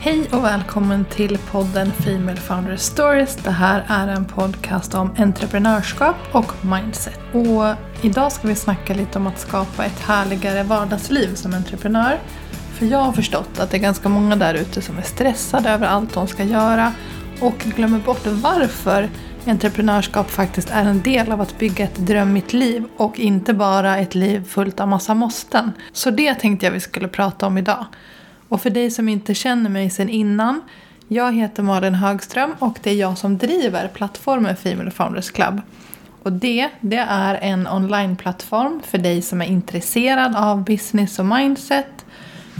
Hej och välkommen till podden Female Founder Stories. Det här är en podcast om entreprenörskap och mindset. Och idag ska vi snacka lite om att skapa ett härligare vardagsliv som entreprenör. För jag har förstått att det är ganska många där ute som är stressade över allt de ska göra och glömmer bort varför entreprenörskap faktiskt är en del av att bygga ett drömmigt liv och inte bara ett liv fullt av massa måsten. Så det tänkte jag vi skulle prata om idag. Och för dig som inte känner mig sedan innan, jag heter Malin Högström och det är jag som driver plattformen Female Founders Club. Och det, det är en onlineplattform för dig som är intresserad av business och mindset.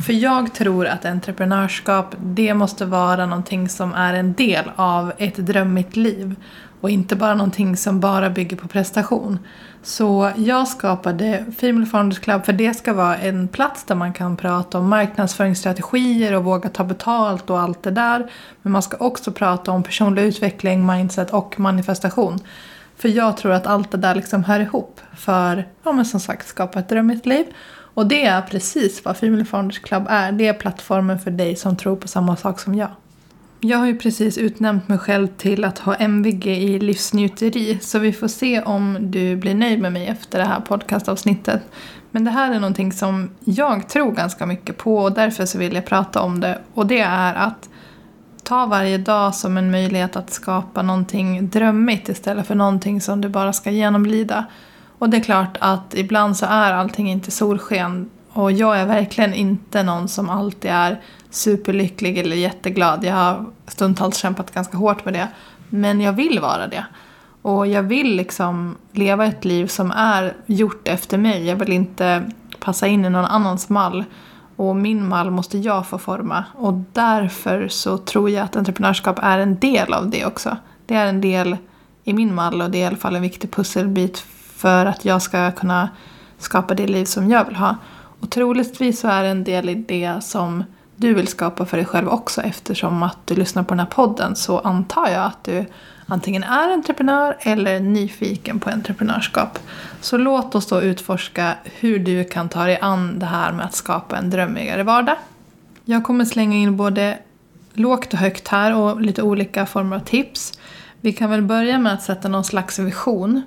För jag tror att entreprenörskap, det måste vara någonting som är en del av ett drömmigt liv. Och inte bara någonting som bara bygger på prestation. Så jag skapade Female Founders Club för det ska vara en plats där man kan prata om marknadsföringsstrategier och våga ta betalt och allt det där. Men man ska också prata om personlig utveckling, mindset och manifestation. För jag tror att allt det där liksom hör ihop för, ja men som sagt, skapa ett drömmigt liv. Och det är precis vad Female Founders Club är. Det är plattformen för dig som tror på samma sak som jag. Jag har ju precis utnämnt mig själv till att ha MVG i livsnjuteri så vi får se om du blir nöjd med mig efter det här podcastavsnittet. Men det här är någonting som jag tror ganska mycket på och därför så vill jag prata om det. Och det är att ta varje dag som en möjlighet att skapa någonting drömmigt istället för någonting som du bara ska genomlida. Och det är klart att ibland så är allting inte solsken och jag är verkligen inte någon som alltid är superlycklig eller jätteglad. Jag har stundtals kämpat ganska hårt med det. Men jag vill vara det. Och jag vill liksom leva ett liv som är gjort efter mig. Jag vill inte passa in i någon annans mall. Och min mall måste jag få forma. Och därför så tror jag att entreprenörskap är en del av det också. Det är en del i min mall och det är i alla fall en viktig pusselbit för att jag ska kunna skapa det liv som jag vill ha. Och troligtvis så är det en del i det som du vill skapa för dig själv också eftersom att du lyssnar på den här podden så antar jag att du antingen är entreprenör eller nyfiken på entreprenörskap. Så låt oss då utforska hur du kan ta dig an det här med att skapa en drömmigare vardag. Jag kommer slänga in både lågt och högt här och lite olika former av tips. Vi kan väl börja med att sätta någon slags vision.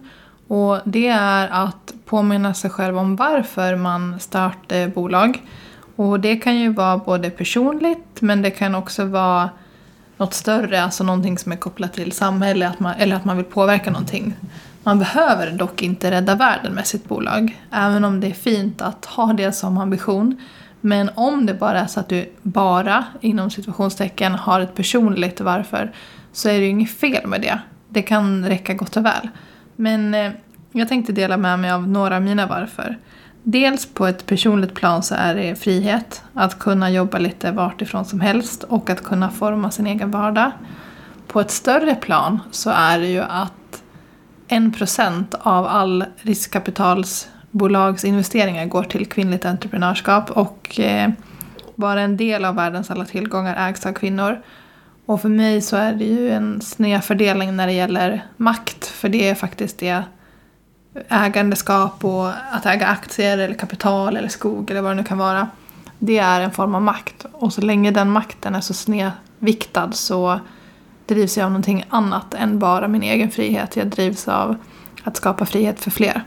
Och det är att påminna sig själv om varför man startar bolag. Och det kan ju vara både personligt men det kan också vara något större, alltså någonting som är kopplat till samhället att man, eller att man vill påverka någonting. Man behöver dock inte rädda världen med sitt bolag, även om det är fint att ha det som ambition. Men om det bara är så att du bara, inom situationstecken, har ett personligt varför så är det ju inget fel med det. Det kan räcka gott och väl. Men eh, jag tänkte dela med mig av några av mina varför. Dels på ett personligt plan så är det frihet. Att kunna jobba lite vart ifrån som helst och att kunna forma sin egen vardag. På ett större plan så är det ju att en procent av all riskkapitalsbolags investeringar går till kvinnligt entreprenörskap och eh, bara en del av världens alla tillgångar ägs av kvinnor. Och för mig så är det ju en snedfördelning när det gäller makt, för det är faktiskt det ägandeskap och att äga aktier eller kapital eller skog eller vad det nu kan vara. Det är en form av makt. Och så länge den makten är så snedviktad så drivs jag av någonting annat än bara min egen frihet. Jag drivs av att skapa frihet för fler.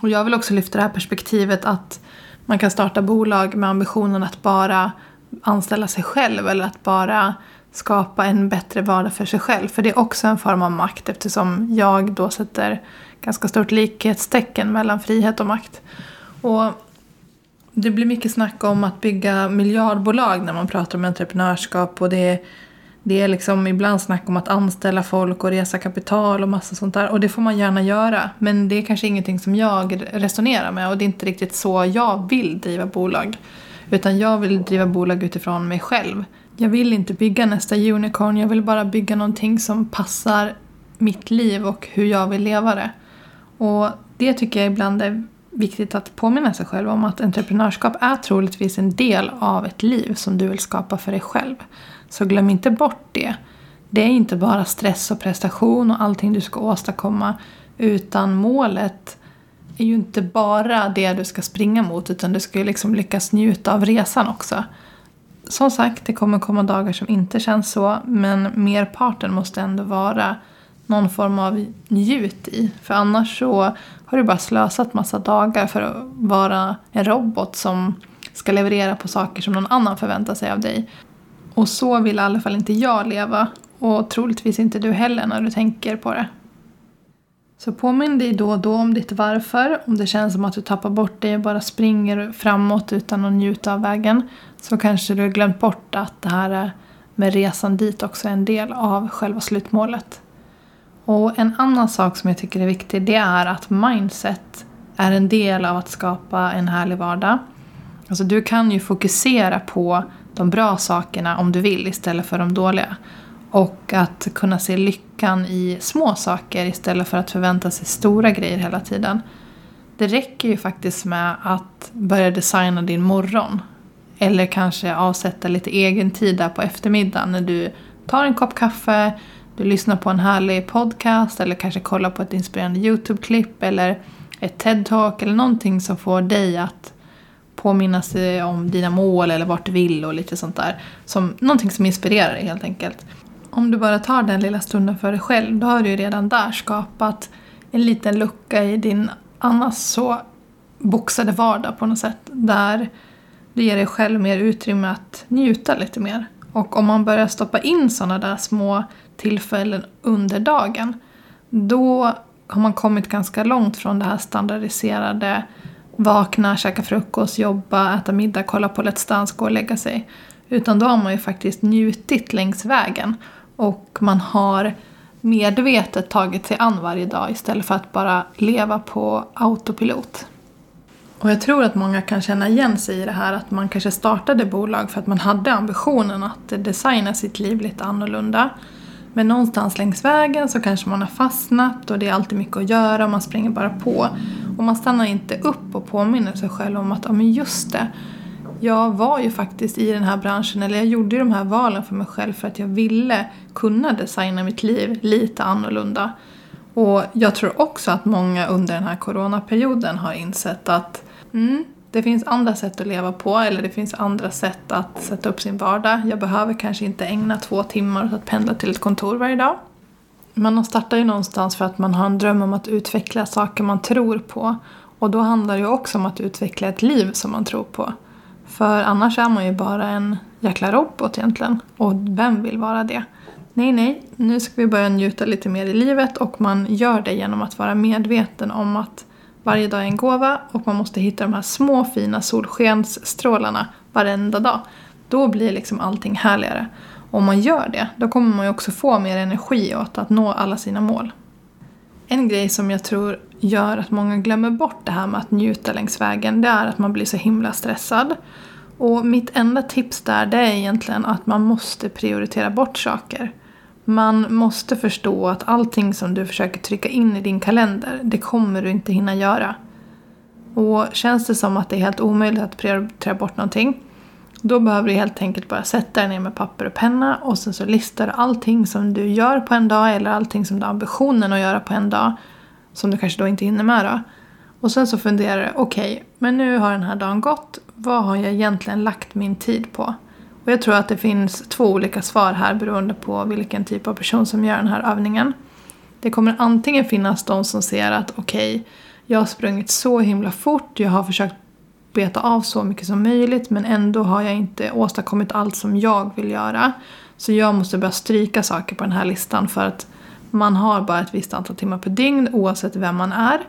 Och jag vill också lyfta det här perspektivet att man kan starta bolag med ambitionen att bara anställa sig själv eller att bara skapa en bättre vardag för sig själv. För det är också en form av makt eftersom jag då sätter ganska stort likhetstecken mellan frihet och makt. Och det blir mycket snack om att bygga miljardbolag när man pratar om entreprenörskap och det är, det är liksom ibland snack om att anställa folk och resa kapital och massa sånt där. Och det får man gärna göra. Men det är kanske ingenting som jag resonerar med och det är inte riktigt så jag vill driva bolag. Utan jag vill driva bolag utifrån mig själv. Jag vill inte bygga nästa unicorn, jag vill bara bygga någonting som passar mitt liv och hur jag vill leva det. Och det tycker jag ibland är viktigt att påminna sig själv om att entreprenörskap är troligtvis en del av ett liv som du vill skapa för dig själv. Så glöm inte bort det. Det är inte bara stress och prestation och allting du ska åstadkomma utan målet är ju inte bara det du ska springa mot utan du ska ju liksom lyckas njuta av resan också. som sagt, det kommer komma dagar som inte känns så. Men merparten måste ändå vara någon form av njut i. För annars så har du bara slösat massa dagar för att vara en robot som ska leverera på saker som någon annan förväntar sig av dig. Och så vill i alla fall inte jag leva. Och troligtvis inte du heller när du tänker på det. Så påminn dig då och då om ditt varför. Om det känns som att du tappar bort dig och bara springer framåt utan att njuta av vägen. Så kanske du har glömt bort att det här med resan dit också är en del av själva slutmålet. Och en annan sak som jag tycker är viktig det är att mindset är en del av att skapa en härlig vardag. Alltså du kan ju fokusera på de bra sakerna om du vill istället för de dåliga. Och att kunna se lyckan i små saker istället för att förvänta sig stora grejer hela tiden. Det räcker ju faktiskt med att börja designa din morgon. Eller kanske avsätta lite egen tid där på eftermiddagen när du tar en kopp kaffe, du lyssnar på en härlig podcast eller kanske kollar på ett inspirerande YouTube-klipp eller ett TED-talk eller någonting som får dig att påminna sig om dina mål eller vart du vill och lite sånt där. Som, någonting som inspirerar dig helt enkelt. Om du bara tar den lilla stunden för dig själv då har du ju redan där skapat en liten lucka i din annars så boxade vardag på något sätt. Där du ger dig själv mer utrymme att njuta lite mer. Och om man börjar stoppa in sådana där små tillfällen under dagen då har man kommit ganska långt från det här standardiserade vakna, käka frukost, jobba, äta middag, kolla på Let's Dance, gå och lägga sig. Utan då har man ju faktiskt njutit längs vägen. Och man har medvetet tagit sig an varje dag istället för att bara leva på autopilot. Och jag tror att många kan känna igen sig i det här att man kanske startade bolag för att man hade ambitionen att designa sitt liv lite annorlunda. Men någonstans längs vägen så kanske man har fastnat och det är alltid mycket att göra och man springer bara på. Och man stannar inte upp och påminner sig själv om att, ja men just det, jag var ju faktiskt i den här branschen, eller jag gjorde ju de här valen för mig själv för att jag ville kunna designa mitt liv lite annorlunda. Och jag tror också att många under den här coronaperioden har insett att mm, det finns andra sätt att leva på eller det finns andra sätt att sätta upp sin vardag. Jag behöver kanske inte ägna två timmar åt att pendla till ett kontor varje dag. Man startar ju någonstans för att man har en dröm om att utveckla saker man tror på. Och då handlar det ju också om att utveckla ett liv som man tror på. För annars är man ju bara en jäkla robot egentligen. Och vem vill vara det? Nej, nej, nu ska vi börja njuta lite mer i livet och man gör det genom att vara medveten om att varje dag är en gåva och man måste hitta de här små fina solskensstrålarna varenda dag. Då blir liksom allting härligare. Om man gör det, då kommer man ju också få mer energi åt att nå alla sina mål. En grej som jag tror gör att många glömmer bort det här med att njuta längs vägen, det är att man blir så himla stressad. Och mitt enda tips där, det är egentligen att man måste prioritera bort saker. Man måste förstå att allting som du försöker trycka in i din kalender, det kommer du inte hinna göra. Och känns det som att det är helt omöjligt att prioritera bort någonting, då behöver du helt enkelt bara sätta dig ner med papper och penna och sen så listar du allting som du gör på en dag eller allting som du har ambitionen att göra på en dag, som du kanske då inte hinner med då. Och sen så funderar du, okej, okay, men nu har den här dagen gått, vad har jag egentligen lagt min tid på? Och jag tror att det finns två olika svar här beroende på vilken typ av person som gör den här övningen. Det kommer antingen finnas de som ser att okej, okay, jag har sprungit så himla fort, jag har försökt beta av så mycket som möjligt men ändå har jag inte åstadkommit allt som jag vill göra. Så jag måste börja stryka saker på den här listan för att man har bara ett visst antal timmar per dygn oavsett vem man är.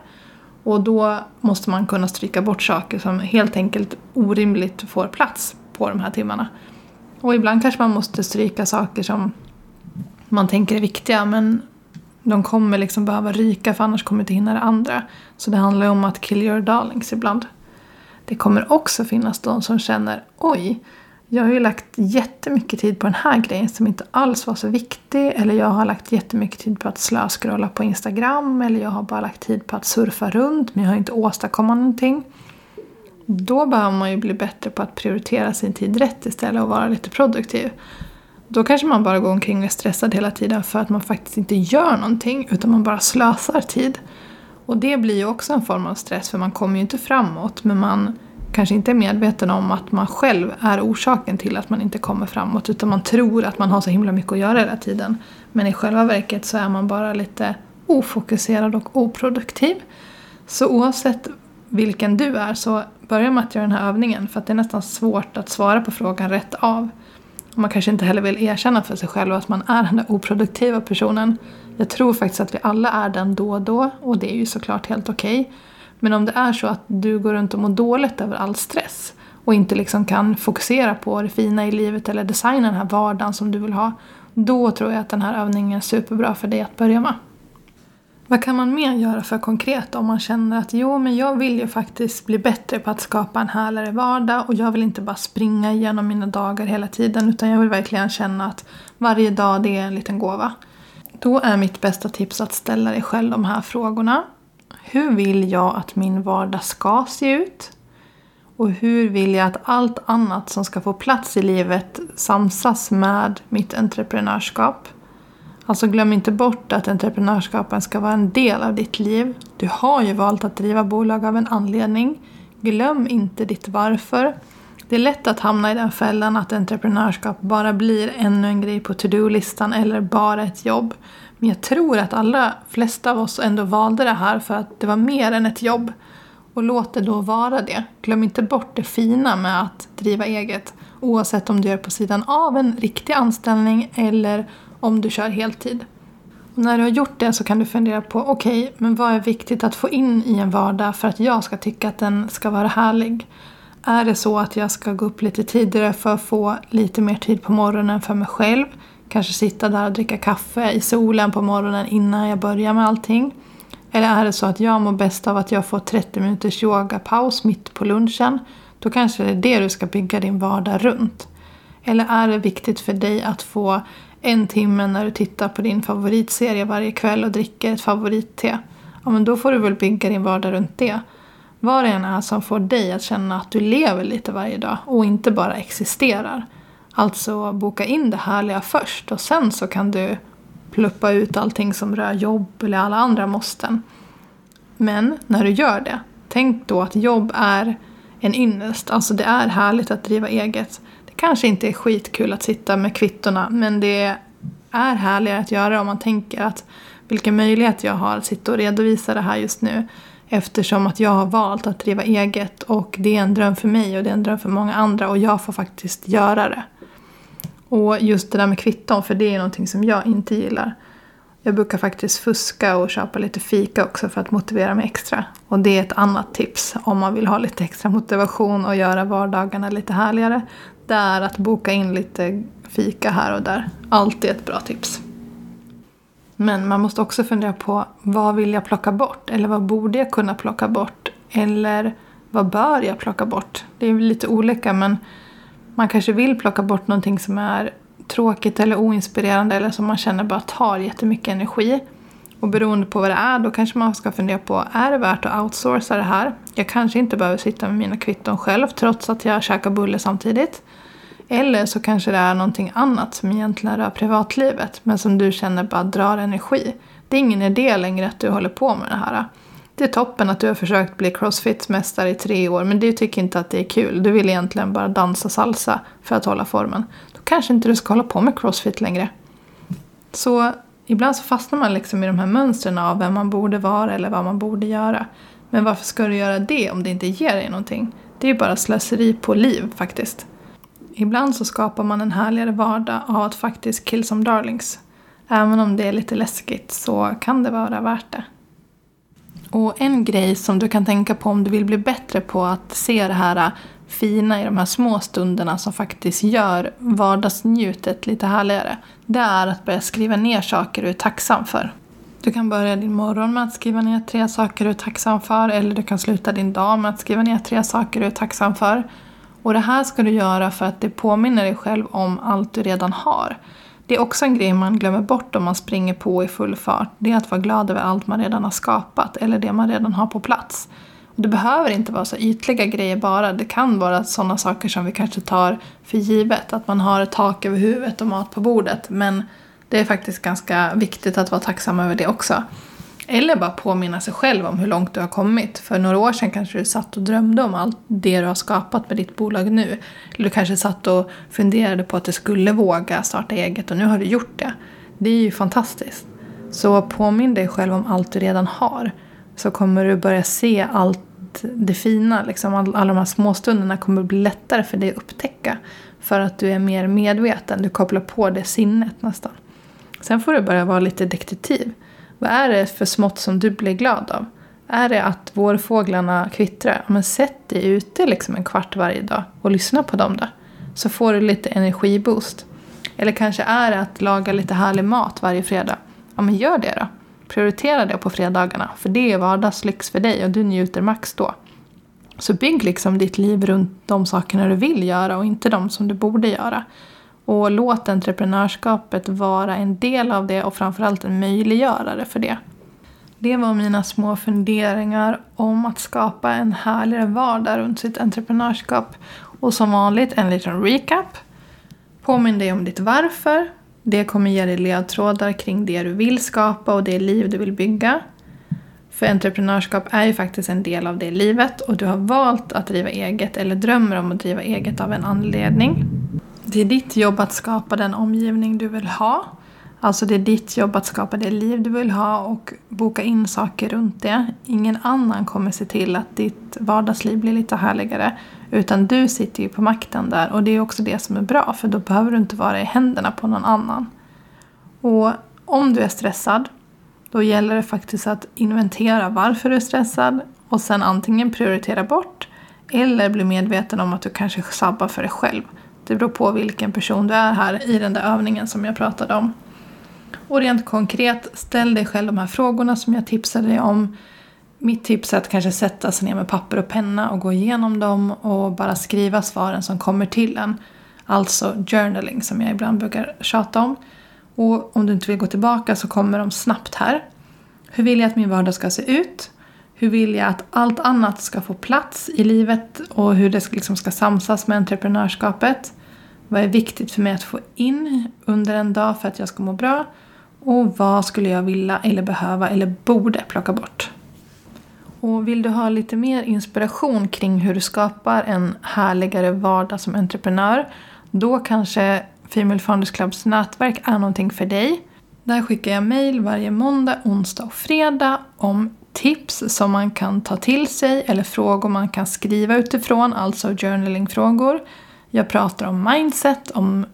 Och då måste man kunna stryka bort saker som helt enkelt orimligt får plats på de här timmarna. Och ibland kanske man måste stryka saker som man tänker är viktiga men de kommer liksom behöva ryka för annars kommer inte hinna det andra. Så det handlar ju om att kill your darlings ibland. Det kommer också finnas de som känner oj, jag har ju lagt jättemycket tid på den här grejen som inte alls var så viktig. Eller jag har lagt jättemycket tid på att slöskrolla på Instagram. Eller jag har bara lagt tid på att surfa runt men jag har inte åstadkommit någonting. Då behöver man ju bli bättre på att prioritera sin tid rätt istället och vara lite produktiv. Då kanske man bara går omkring och är stressad hela tiden för att man faktiskt inte gör någonting utan man bara slösar tid. Och det blir ju också en form av stress för man kommer ju inte framåt men man kanske inte är medveten om att man själv är orsaken till att man inte kommer framåt utan man tror att man har så himla mycket att göra hela tiden. Men i själva verket så är man bara lite ofokuserad och oproduktiv. Så oavsett vilken du är så börja med att göra den här övningen för att det är nästan svårt att svara på frågan rätt av. Och man kanske inte heller vill erkänna för sig själv att man är den där oproduktiva personen. Jag tror faktiskt att vi alla är den då och då och det är ju såklart helt okej. Okay. Men om det är så att du går runt och mår dåligt över all stress och inte liksom kan fokusera på det fina i livet eller designa den här vardagen som du vill ha. Då tror jag att den här övningen är superbra för dig att börja med. Vad kan man mer göra för konkret om man känner att jo, men jag vill ju faktiskt bli bättre på att skapa en härligare vardag och jag vill inte bara springa igenom mina dagar hela tiden utan jag vill verkligen känna att varje dag det är en liten gåva. Då är mitt bästa tips att ställa dig själv de här frågorna. Hur vill jag att min vardag ska se ut? Och hur vill jag att allt annat som ska få plats i livet samsas med mitt entreprenörskap? Alltså glöm inte bort att entreprenörskapen ska vara en del av ditt liv. Du har ju valt att driva bolag av en anledning. Glöm inte ditt varför. Det är lätt att hamna i den fällan att entreprenörskap bara blir ännu en grej på to-do-listan eller bara ett jobb. Men jag tror att allra flesta av oss ändå valde det här för att det var mer än ett jobb. Och låt det då vara det. Glöm inte bort det fina med att driva eget. Oavsett om du gör på sidan av en riktig anställning eller om du kör heltid. Och när du har gjort det så kan du fundera på okej, okay, men vad är viktigt att få in i en vardag för att jag ska tycka att den ska vara härlig? Är det så att jag ska gå upp lite tidigare för att få lite mer tid på morgonen för mig själv? Kanske sitta där och dricka kaffe i solen på morgonen innan jag börjar med allting? Eller är det så att jag mår bäst av att jag får 30 minuters yogapaus mitt på lunchen? Då kanske det är det du ska bygga din vardag runt. Eller är det viktigt för dig att få en timme när du tittar på din favoritserie varje kväll och dricker ett favoritte? Ja, men då får du väl bygga din vardag runt det. Vad det än är som får dig att känna att du lever lite varje dag och inte bara existerar. Alltså boka in det härliga först och sen så kan du pluppa ut allting som rör jobb eller alla andra måsten. Men när du gör det, tänk då att jobb är en ynnest. Alltså det är härligt att driva eget. Kanske inte är skitkul att sitta med kvittorna men det är härligare att göra om man tänker att vilken möjlighet jag har att sitta och redovisa det här just nu. Eftersom att jag har valt att driva eget och det är en dröm för mig och det är en dröm för många andra och jag får faktiskt göra det. Och just det där med kvitton, för det är någonting som jag inte gillar. Jag brukar faktiskt fuska och köpa lite fika också för att motivera mig extra. Och det är ett annat tips om man vill ha lite extra motivation och göra vardagarna lite härligare. Det är att boka in lite fika här och där. Alltid ett bra tips. Men man måste också fundera på vad vill jag plocka bort? Eller vad borde jag kunna plocka bort? Eller vad bör jag plocka bort? Det är lite olika men man kanske vill plocka bort någonting som är tråkigt eller oinspirerande eller som man känner bara tar jättemycket energi. Och beroende på vad det är då kanske man ska fundera på, är det värt att outsourca det här? Jag kanske inte behöver sitta med mina kvitton själv trots att jag käkar bulle samtidigt. Eller så kanske det är någonting annat som egentligen rör privatlivet men som du känner bara drar energi. Det är ingen idé längre att du håller på med det här. Det är toppen att du har försökt bli crossfit-mästare i tre år men du tycker inte att det är kul. Du vill egentligen bara dansa salsa för att hålla formen. Då kanske inte du ska hålla på med crossfit längre. Så ibland så fastnar man liksom i de här mönstren av vem man borde vara eller vad man borde göra. Men varför ska du göra det om det inte ger dig någonting? Det är ju bara slöseri på liv faktiskt. Ibland så skapar man en härligare vardag av att faktiskt kill some darlings. Även om det är lite läskigt så kan det vara värt det. Och en grej som du kan tänka på om du vill bli bättre på att se det här fina i de här små stunderna som faktiskt gör vardagsnjutet lite härligare. Det är att börja skriva ner saker du är tacksam för. Du kan börja din morgon med att skriva ner tre saker du är tacksam för eller du kan sluta din dag med att skriva ner tre saker du är tacksam för. Och det här ska du göra för att det påminner dig själv om allt du redan har. Det är också en grej man glömmer bort om man springer på i full fart. Det är att vara glad över allt man redan har skapat eller det man redan har på plats. Det behöver inte vara så ytliga grejer bara. Det kan vara sådana saker som vi kanske tar för givet. Att man har ett tak över huvudet och mat på bordet. Men det är faktiskt ganska viktigt att vara tacksam över det också. Eller bara påminna sig själv om hur långt du har kommit. För några år sedan kanske du satt och drömde om allt det du har skapat med ditt bolag nu. Eller du kanske satt och funderade på att du skulle våga starta eget och nu har du gjort det. Det är ju fantastiskt. Så påminn dig själv om allt du redan har. Så kommer du börja se allt det fina. Liksom all, alla de här småstunderna kommer bli lättare för dig att upptäcka. För att du är mer medveten. Du kopplar på det sinnet nästan. Sen får du börja vara lite detektiv. Vad är det för smått som du blir glad av? Är det att vårfåglarna kvittrar? Men sätt dig ute liksom en kvart varje dag och lyssna på dem då. Så får du lite energiboost. Eller kanske är det att laga lite härlig mat varje fredag. Ja men gör det då. Prioritera det på fredagarna. För det är vardagslyx för dig och du njuter max då. Så bygg liksom ditt liv runt de sakerna du vill göra och inte de som du borde göra. Och låt entreprenörskapet vara en del av det och framförallt en möjliggörare för det. Det var mina små funderingar om att skapa en härligare vardag runt sitt entreprenörskap. Och som vanligt en liten recap. Påminn dig om ditt varför. Det kommer ge dig ledtrådar kring det du vill skapa och det liv du vill bygga. För entreprenörskap är ju faktiskt en del av det livet och du har valt att driva eget eller drömmer om att driva eget av en anledning. Det är ditt jobb att skapa den omgivning du vill ha. Alltså det är ditt jobb att skapa det liv du vill ha och boka in saker runt det. Ingen annan kommer se till att ditt vardagsliv blir lite härligare. Utan du sitter ju på makten där och det är också det som är bra för då behöver du inte vara i händerna på någon annan. Och om du är stressad då gäller det faktiskt att inventera varför du är stressad och sen antingen prioritera bort eller bli medveten om att du kanske sabbar för dig själv. Det beror på vilken person du är här i den där övningen som jag pratade om. Och rent konkret, ställ dig själv de här frågorna som jag tipsade dig om. Mitt tips är att kanske sätta sig ner med papper och penna och gå igenom dem och bara skriva svaren som kommer till en. Alltså journaling som jag ibland brukar tjata om. Och om du inte vill gå tillbaka så kommer de snabbt här. Hur vill jag att min vardag ska se ut? Hur vill jag att allt annat ska få plats i livet och hur det liksom ska samsas med entreprenörskapet? Vad är viktigt för mig att få in under en dag för att jag ska må bra? Och vad skulle jag vilja eller behöva eller borde plocka bort? Och vill du ha lite mer inspiration kring hur du skapar en härligare vardag som entreprenör då kanske Female Founders Clubs nätverk är någonting för dig. Där skickar jag mejl varje måndag, onsdag och fredag om tips som man kan ta till sig eller frågor man kan skriva utifrån, alltså journalingfrågor. Jag pratar om mindset, om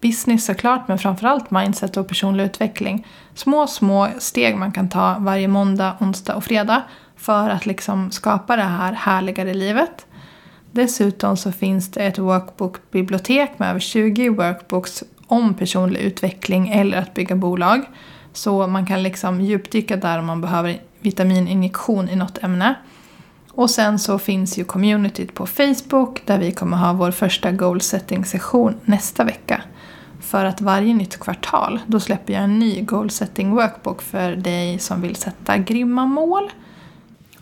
business såklart, men framförallt mindset och personlig utveckling. Små, små steg man kan ta varje måndag, onsdag och fredag för att liksom skapa det här härligare livet. Dessutom så finns det ett workbook-bibliotek med över 20 workbooks om personlig utveckling eller att bygga bolag. Så man kan liksom djupdyka där om man behöver vitamininjektion i något ämne. Och sen så finns ju communityt på Facebook där vi kommer ha vår första goal setting session nästa vecka. För att varje nytt kvartal då släpper jag en ny goal setting workbook för dig som vill sätta grymma mål.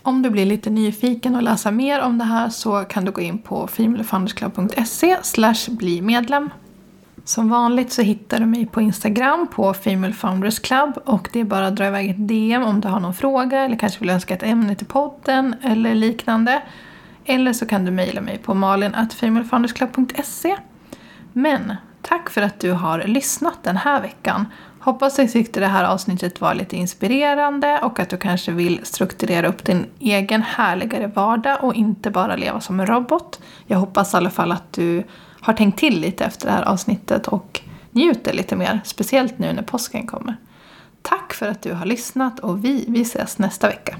Om du blir lite nyfiken och läsa mer om det här så kan du gå in på femalefoundersclub.se bli medlem. Som vanligt så hittar du mig på Instagram på Female Founders Club och det är bara att dra iväg ett DM om du har någon fråga eller kanske vill önska ett ämne till podden eller liknande. Eller så kan du mejla mig på malin.femalefoundersclub.se. Men tack för att du har lyssnat den här veckan. Hoppas att du tyckte det här avsnittet var lite inspirerande och att du kanske vill strukturera upp din egen härligare vardag och inte bara leva som en robot. Jag hoppas i alla fall att du har tänkt till lite efter det här avsnittet och njuter lite mer, speciellt nu när påsken kommer. Tack för att du har lyssnat och vi, vi ses nästa vecka.